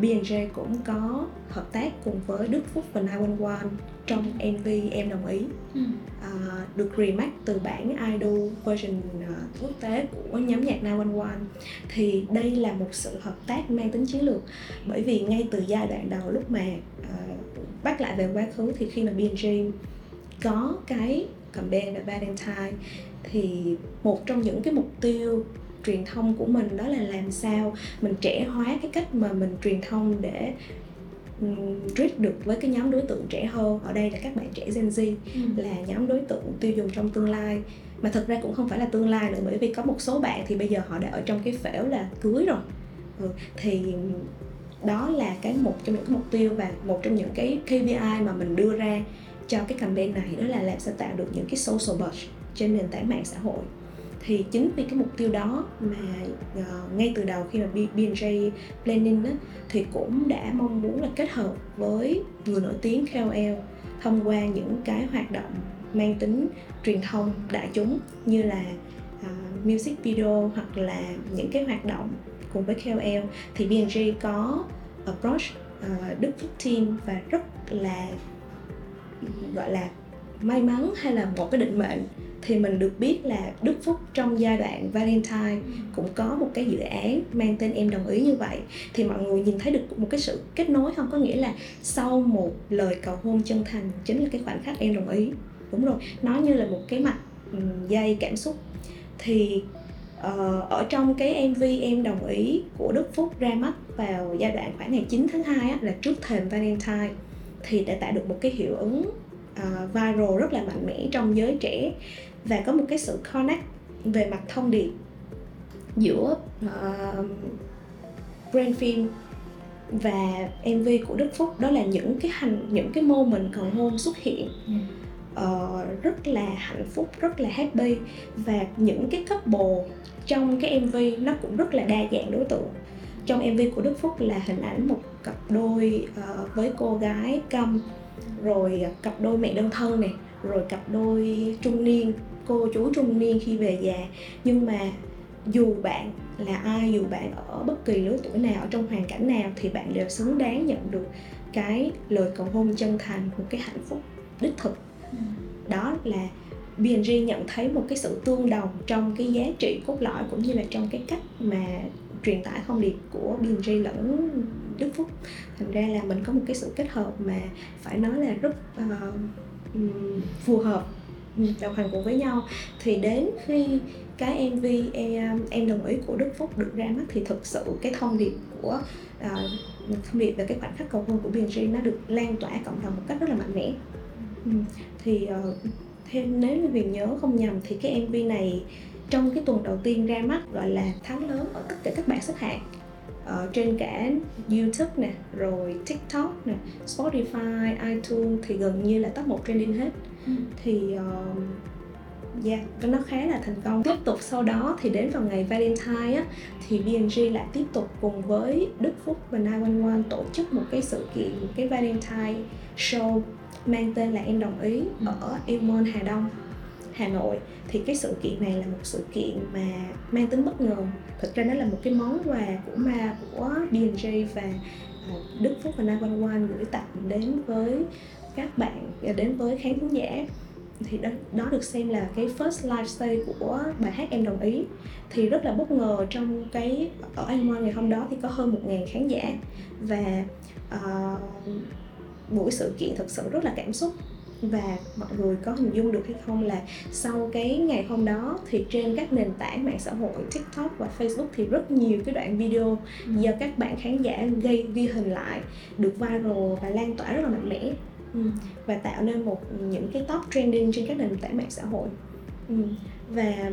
B&J cũng có hợp tác cùng với Đức Phúc và 911 trong MV Em Đồng Ý ừ. uh, được remake từ bản idol version uh, quốc tế của nhóm nhạc 911 thì đây là một sự hợp tác mang tính chiến lược bởi vì ngay từ giai đoạn đầu lúc mà uh, bắt lại về quá khứ thì khi mà B&J có cái campaign về Valentine thì một trong những cái mục tiêu truyền thông của mình đó là làm sao mình trẻ hóa cái cách mà mình truyền thông để reach được với cái nhóm đối tượng trẻ hơn. Ở đây là các bạn trẻ Gen Z ừ. là nhóm đối tượng tiêu dùng trong tương lai. Mà thực ra cũng không phải là tương lai nữa bởi vì có một số bạn thì bây giờ họ đã ở trong cái phễu là cưới rồi. Ừ, thì đó là cái một trong những cái mục tiêu và một trong những cái KPI mà mình đưa ra cho cái campaign này đó là làm sao tạo được những cái social buzz trên nền tảng mạng xã hội thì chính vì cái mục tiêu đó mà uh, ngay từ đầu khi mà B&J Planning á, thì cũng đã mong muốn là kết hợp với người nổi tiếng KOL thông qua những cái hoạt động mang tính truyền thông đại chúng như là uh, music video hoặc là những cái hoạt động cùng với KOL thì B&G có approach uh, Đức Phúc Team và rất là gọi là may mắn hay là một cái định mệnh thì mình được biết là Đức Phúc trong giai đoạn Valentine cũng có một cái dự án mang tên em đồng ý như vậy. Thì mọi người nhìn thấy được một cái sự kết nối không? Có nghĩa là sau một lời cầu hôn chân thành chính là cái khoảnh khắc em đồng ý. Đúng rồi nó như là một cái mặt dây cảm xúc. Thì uh, ở trong cái MV em đồng ý của Đức Phúc ra mắt vào giai đoạn khoảng ngày 9 tháng 2 á, là trước thềm Valentine thì đã tạo được một cái hiệu ứng uh, viral rất là mạnh mẽ trong giới trẻ và có một cái sự connect về mặt thông điệp giữa uh, brand film và MV của Đức Phúc. Đó là những cái hành những cái moment cầu hôn xuất hiện. Uh, rất là hạnh phúc rất là happy. Và những cái couple trong cái MV nó cũng rất là đa dạng đối tượng. Trong MV của Đức Phúc là hình ảnh một cặp đôi uh, với cô gái câm rồi cặp đôi mẹ đơn thân này rồi cặp đôi trung niên cô chú trung niên khi về già. Nhưng mà dù bạn là ai dù bạn ở bất kỳ lứa tuổi nào trong hoàn cảnh nào thì bạn đều xứng đáng nhận được cái lời cầu hôn chân thành một cái hạnh phúc đích thực. Ừ. đó là B&G nhận thấy một cái sự tương đồng trong cái giá trị cốt lõi cũng như là trong cái cách mà truyền tải thông điệp của B&G lẫn Đức Phúc. Thành ra là mình có một cái sự kết hợp mà phải nói là rất uh, phù hợp đồng hành cùng với nhau thì đến khi cái MV em, em đồng ý của Đức Phúc được ra mắt thì thực sự cái thông điệp của uh, thông điệp về cái khoảnh khắc cầu hôn của bng nó được lan tỏa cộng đồng một cách rất là mạnh mẽ ừ. thì uh, thêm nếu như Huyền nhớ không nhầm thì cái MV này trong cái tuần đầu tiên ra mắt gọi là thắng lớn ở tất cả các bảng xếp hạng ờ, trên cả YouTube nè, rồi TikTok nè, Spotify, iTunes thì gần như là top 1 trending hết. Ừ. Thì uh, yeah, nó khá là thành công. Tiếp tục sau đó thì đến vào ngày Valentine á thì B&G lại tiếp tục cùng với Đức Phúc và 911 tổ chức một cái sự kiện, một cái Valentine show mang tên là Em Đồng Ý ừ. ở Ilmon Hà Đông Hà Nội thì cái sự kiện này là một sự kiện mà mang tính bất ngờ. Thực ra nó là một cái món quà của ma của DJ và à, Đức Phúc và 911 gửi tặng đến với các bạn à, đến với khán thính giả. Thì đó, đó được xem là cái first live stay của bài hát em đồng ý. Thì rất là bất ngờ trong cái ở Anh ngày hôm đó thì có hơn một ngàn khán giả. Và uh, buổi sự kiện thực sự rất là cảm xúc và mọi người có hình dung được hay không là sau cái ngày hôm đó thì trên các nền tảng mạng xã hội TikTok và Facebook thì rất nhiều cái đoạn video ừ. do các bạn khán giả gây ghi hình lại được viral và lan tỏa rất là mạnh mẽ ừ. và tạo nên một những cái top trending trên các nền tảng mạng xã hội ừ. và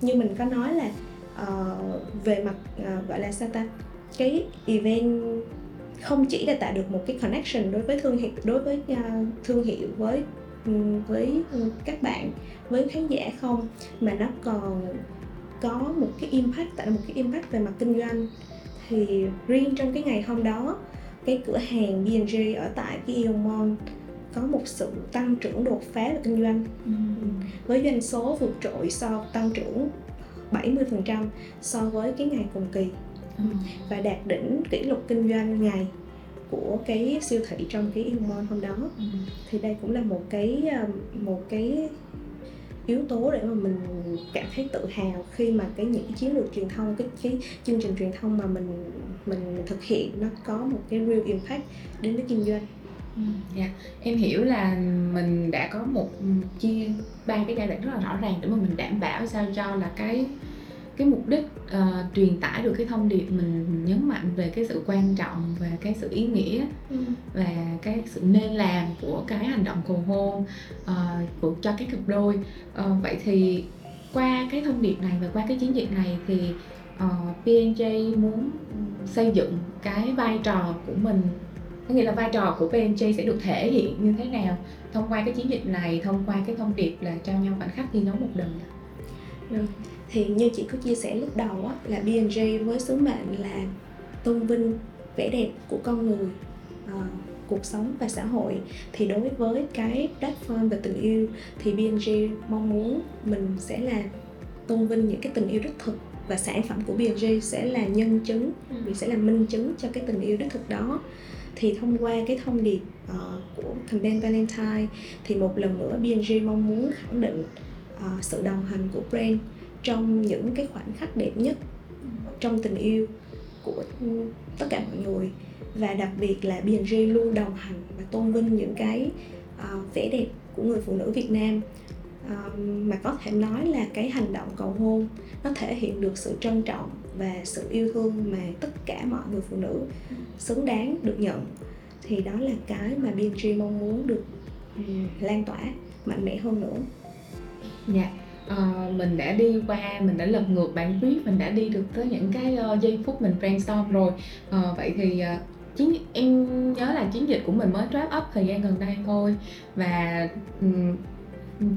như mình có nói là uh, về mặt uh, gọi là sao ta cái event không chỉ là tạo được một cái connection đối với thương hiệu đối với uh, thương hiệu với với các bạn với khán giả không mà nó còn có một cái impact tạo một cái impact về mặt kinh doanh thì riêng trong cái ngày hôm đó cái cửa hàng B&J ở tại cái Mall có một sự tăng trưởng đột phá về kinh doanh ừ. với doanh số vượt trội so tăng trưởng 70% so với cái ngày cùng kỳ Ừ. và đạt đỉnh kỷ lục kinh doanh ngày của cái siêu thị trong cái Ilmon hôm đó ừ. thì đây cũng là một cái một cái yếu tố để mà mình cảm thấy tự hào khi mà cái những cái chiến lược truyền thông cái cái chương trình truyền thông mà mình mình thực hiện nó có một cái real impact đến với kinh doanh dạ yeah. em hiểu là mình đã có một chia ba cái giai đoạn rất là rõ ràng để mà mình đảm bảo sao cho là cái cái mục đích uh, truyền tải được cái thông điệp mình nhấn mạnh về cái sự quan trọng và cái sự ý nghĩa ừ. và cái sự nên làm của cái hành động cầu hôn uh, của cho các cặp đôi. Uh, vậy thì qua cái thông điệp này và qua cái chiến dịch này thì uh, PNJ muốn xây dựng cái vai trò của mình có nghĩa là vai trò của PNJ sẽ được thể hiện như thế nào thông qua cái chiến dịch này thông qua cái thông điệp là cho nhau khoảnh khắc thi đấu một đời được thì như chị có chia sẻ lúc đầu á, là B&J với sứ mệnh là tôn vinh vẻ đẹp của con người uh, cuộc sống và xã hội. Thì đối với cái platform về tình yêu thì B&G mong muốn mình sẽ là tôn vinh những cái tình yêu đích thực và sản phẩm của B&G sẽ là nhân chứng vì sẽ là minh chứng cho cái tình yêu đích thực đó. Thì thông qua cái thông điệp uh, của campaign Valentine thì một lần nữa B&G mong muốn khẳng định uh, sự đồng hành của brand trong những cái khoảnh khắc đẹp nhất trong tình yêu của tất cả mọi người. Và đặc biệt là B&G luôn đồng hành và tôn vinh những cái uh, vẻ đẹp của người phụ nữ Việt Nam. Uh, mà có thể nói là cái hành động cầu hôn nó thể hiện được sự trân trọng và sự yêu thương mà tất cả mọi người phụ nữ xứng đáng được nhận. Thì đó là cái mà B&G mong muốn được um, lan tỏa mạnh mẽ hơn nữa. Dạ. Yeah uh, mình đã đi qua mình đã lật ngược bản viết mình đã đi được tới những cái uh, giây phút mình brainstorm rồi. Uh, vậy thì uh, chiến em nhớ là chiến dịch của mình mới wrap up thời gian gần đây thôi. Và um,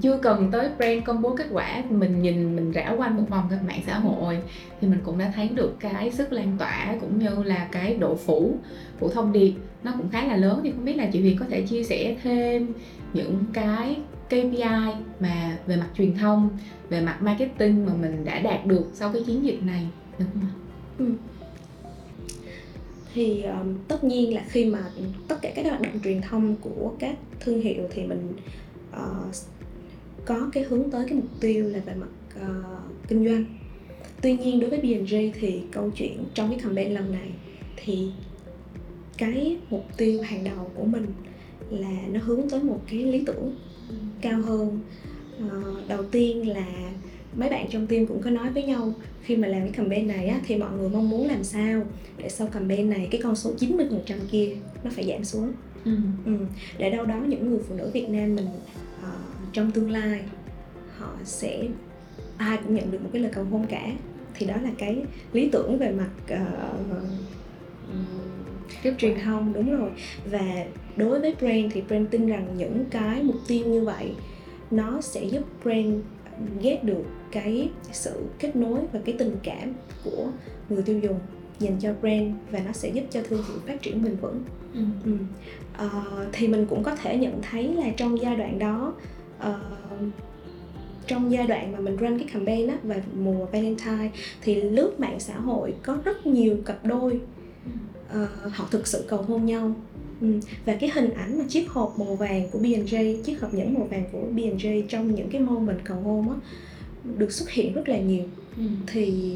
chưa cần tới brand công bố kết quả mình nhìn mình rảo quanh một vòng các mạng xã hội thì mình cũng đã thấy được cái sức lan tỏa cũng như là cái độ phủ phủ thông điệp nó cũng khá là lớn. Thì không biết là chị Huyền có thể chia sẻ thêm những cái KPI mà về mặt truyền thông về mặt marketing mà mình đã đạt được sau cái chiến dịch này đúng không ạ? Ừ. thì um, tất nhiên là khi mà tất cả các hoạt động truyền thông của các thương hiệu thì mình uh, có cái hướng tới cái mục tiêu là về mặt uh, kinh doanh tuy nhiên đối với B&J thì câu chuyện trong cái campaign lần này thì cái mục tiêu hàng đầu của mình là nó hướng tới một cái lý tưởng cao hơn uh, đầu tiên là mấy bạn trong team cũng có nói với nhau khi mà làm cái campaign này á, thì mọi người mong muốn làm sao để sau campaign này cái con số 90% kia nó phải giảm xuống ừ. Ừ. để đâu đó những người phụ nữ Việt Nam mình uh, trong tương lai họ sẽ ai cũng nhận được một cái lời cầu hôn cả thì đó là cái lý tưởng về mặt uh, cái truyền thông đúng rồi và đối với brand thì brand tin rằng những cái mục tiêu như vậy nó sẽ giúp brand ghét được cái sự kết nối và cái tình cảm của người tiêu dùng dành cho brand và nó sẽ giúp cho thương hiệu phát triển bền vững ừ. Ừ. Uh, thì mình cũng có thể nhận thấy là trong giai đoạn đó uh, trong giai đoạn mà mình run cái campaign á và mùa Valentine thì lướt mạng xã hội có rất nhiều cặp đôi uh, họ thực sự cầu hôn nhau ừ. và cái hình ảnh mà chiếc hộp màu vàng của B&J chiếc hộp nhẫn màu vàng của B&J trong những cái moment cầu hôn á được xuất hiện rất là nhiều ừ. thì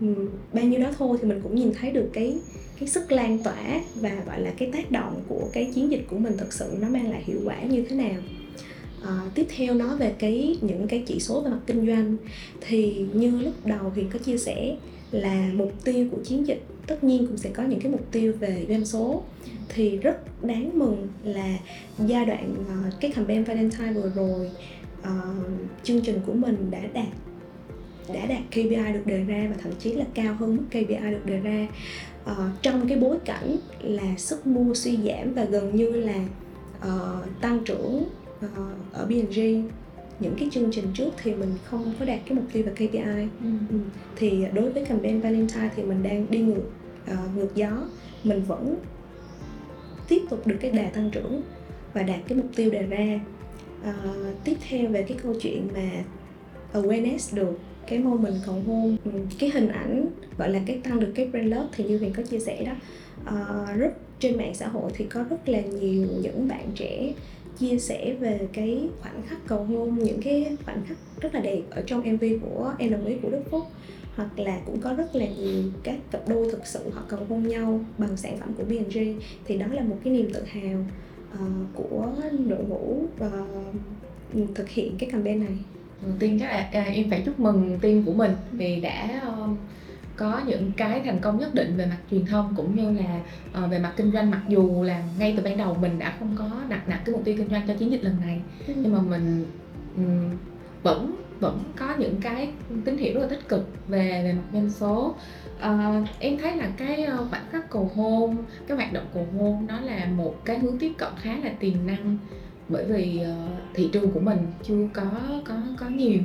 um, bao nhiêu đó thôi thì mình cũng nhìn thấy được cái cái sức lan tỏa và gọi là cái tác động của cái chiến dịch của mình thực sự nó mang lại hiệu quả như thế nào à, tiếp theo nói về cái những cái chỉ số về mặt kinh doanh thì như lúc đầu thì có chia sẻ là mục tiêu của chiến dịch. Tất nhiên cũng sẽ có những cái mục tiêu về doanh số. Thì rất đáng mừng là giai đoạn uh, cái campaign Valentine vừa rồi uh, chương trình của mình đã đạt đã đạt KPI được đề ra và thậm chí là cao hơn mức KPI được đề ra. Uh, trong cái bối cảnh là sức mua suy giảm và gần như là uh, tăng trưởng uh, ở B&G những cái chương trình trước thì mình không có đạt cái mục tiêu về KPI ừ. Ừ. thì đối với campaign Valentine thì mình đang đi ngược uh, ngược gió mình vẫn tiếp tục được cái đà tăng trưởng và đạt cái mục tiêu đề ra uh, tiếp theo về cái câu chuyện mà awareness được cái moment cầu hôn ừ, cái hình ảnh gọi là cái tăng được cái brand love thì như mình có chia sẻ đó uh, rất trên mạng xã hội thì có rất là nhiều những bạn trẻ chia sẻ về cái khoảnh khắc cầu hôn những cái khoảnh khắc rất là đẹp ở trong mv của em đồng ý của đức phúc hoặc là cũng có rất là nhiều các cặp đôi thực sự họ cầu hôn nhau bằng sản phẩm của B&G thì đó là một cái niềm tự hào uh, của đội ngũ uh, thực hiện cái campaign này. Đầu tiên chắc là à, em phải chúc mừng team của mình vì đã uh, có những cái thành công nhất định về mặt truyền thông cũng như là uh, về mặt kinh doanh mặc dù là ngay từ ban đầu mình đã không có đặt nặng cái mục tiêu kinh doanh cho chiến dịch lần này ừ. nhưng mà mình um, vẫn vẫn có những cái tín hiệu rất là tích cực về về mặt doanh số uh, em thấy là cái khoảnh khắc cầu hôn cái hoạt động cầu hôn nó là một cái hướng tiếp cận khá là tiềm năng bởi vì uh, thị trường của mình chưa có có có nhiều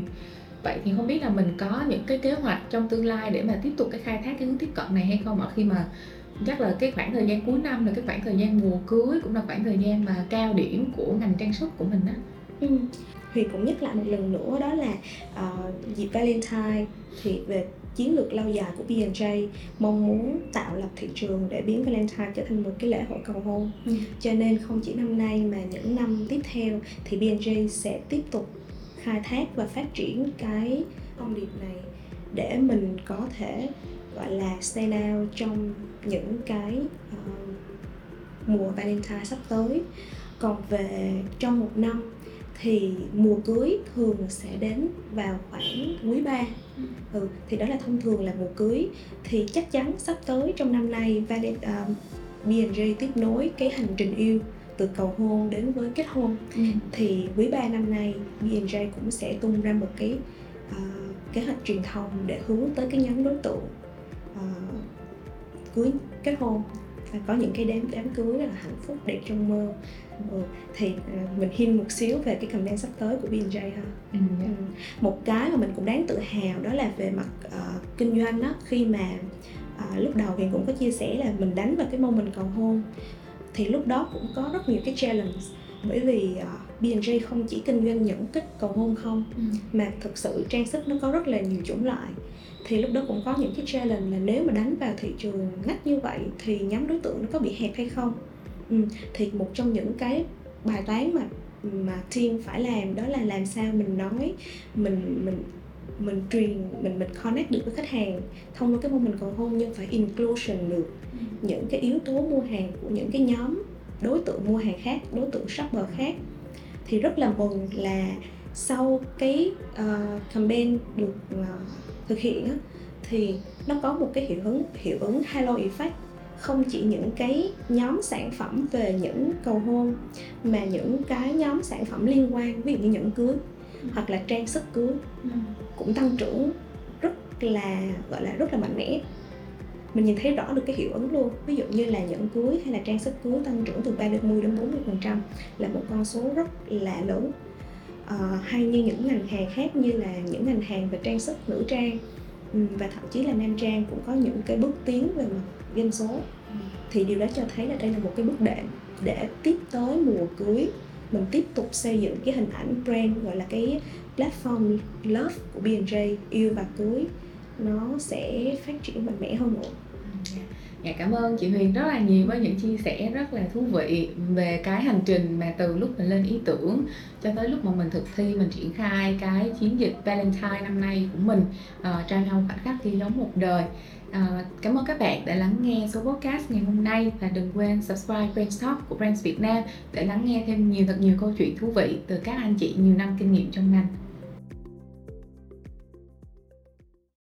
vậy thì không biết là mình có những cái kế hoạch trong tương lai để mà tiếp tục cái khai thác cái hướng tiếp cận này hay không ạ khi mà chắc là cái khoảng thời gian cuối năm là cái khoảng thời gian mùa cưới cũng là khoảng thời gian mà cao điểm của ngành trang sức của mình đó ừ. Huyền cũng nhắc lại một lần nữa đó là uh, dịp Valentine thì về chiến lược lâu dài của B&J mong muốn tạo lập thị trường để biến Valentine trở thành một cái lễ hội cầu hôn. Ừ. Cho nên không chỉ năm nay mà những năm tiếp theo thì B&J sẽ tiếp tục khai thác và phát triển cái thông điệp này để mình có thể gọi là stand out trong những cái uh, mùa Valentine sắp tới. Còn về trong một năm thì mùa cưới thường sẽ đến vào khoảng quý 3 ừ. ừ, thì đó là thông thường là mùa cưới thì chắc chắn sắp tới trong năm nay Valent, uh, B&J tiếp nối cái hành trình yêu từ cầu hôn đến với kết hôn ừ. thì quý 3 năm nay B&J cũng sẽ tung ra một cái uh, kế hoạch truyền thông để hướng tới cái nhóm đối tượng uh, cưới kết hôn và có những cái đám đám cưới rất là hạnh phúc đẹp trong mơ ừ. thì uh, mình hin một xíu về cái campaign sắp tới của B&J ha ừ. Ừ. một cái mà mình cũng đáng tự hào đó là về mặt uh, kinh doanh đó khi mà uh, lúc đầu thì cũng có chia sẻ là mình đánh vào cái moment cầu hôn thì lúc đó cũng có rất nhiều cái challenge bởi vì uh, B&J không chỉ kinh doanh những kích cầu hôn không ừ. mà thực sự trang sức nó có rất là nhiều chủng loại thì lúc đó cũng có những cái challenge là nếu mà đánh vào thị trường ngách như vậy thì nhóm đối tượng nó có bị hẹp hay không ừ. thì một trong những cái bài toán mà mà team phải làm đó là làm sao mình nói mình mình mình truyền mình mình connect được với khách hàng thông qua cái mô hình cầu hôn nhưng phải inclusion được. Ừ. những cái yếu tố mua hàng của những cái nhóm đối tượng mua hàng khác đối tượng shopper khác thì rất là mừng là sau cái uh, campaign được uh, thực hiện á, thì nó có một cái hiệu ứng hiệu ứng halo effect. Không chỉ những cái nhóm sản phẩm về những cầu hôn mà những cái nhóm sản phẩm liên quan ví dụ như nhẫn cưới hoặc là trang sức cưới cũng tăng trưởng rất là gọi là rất là mạnh mẽ. Mình nhìn thấy rõ được cái hiệu ứng luôn. Ví dụ như là nhẫn cưới hay là trang sức cưới tăng trưởng từ 30 đến 40 phần trăm là một con số rất là lớn. Uh, hay như những ngành hàng khác như là những ngành hàng về trang sức nữ trang và thậm chí là nam trang cũng có những cái bước tiến về mặt doanh số. Thì điều đó cho thấy là đây là một cái bước đệm để tiếp tới mùa cưới mình tiếp tục xây dựng cái hình ảnh brand gọi là cái platform love của B&J yêu và cưới. Nó sẽ phát triển mạnh mẽ hơn nữa. Dạ, dạ cảm ơn chị Huyền rất là nhiều với những chia sẻ rất là thú vị về cái hành trình mà từ lúc mình lên ý tưởng cho tới lúc mà mình thực thi mình triển khai cái chiến dịch Valentine năm nay của mình. Ờ, uh, trang hồng khoảnh khắc ghi dấu một đời. À, cảm ơn các bạn đã lắng nghe số podcast ngày hôm nay và đừng quên subscribe Brand Talk của Brands Việt Nam để lắng nghe thêm nhiều thật nhiều câu chuyện thú vị từ các anh chị nhiều năm kinh nghiệm trong ngành.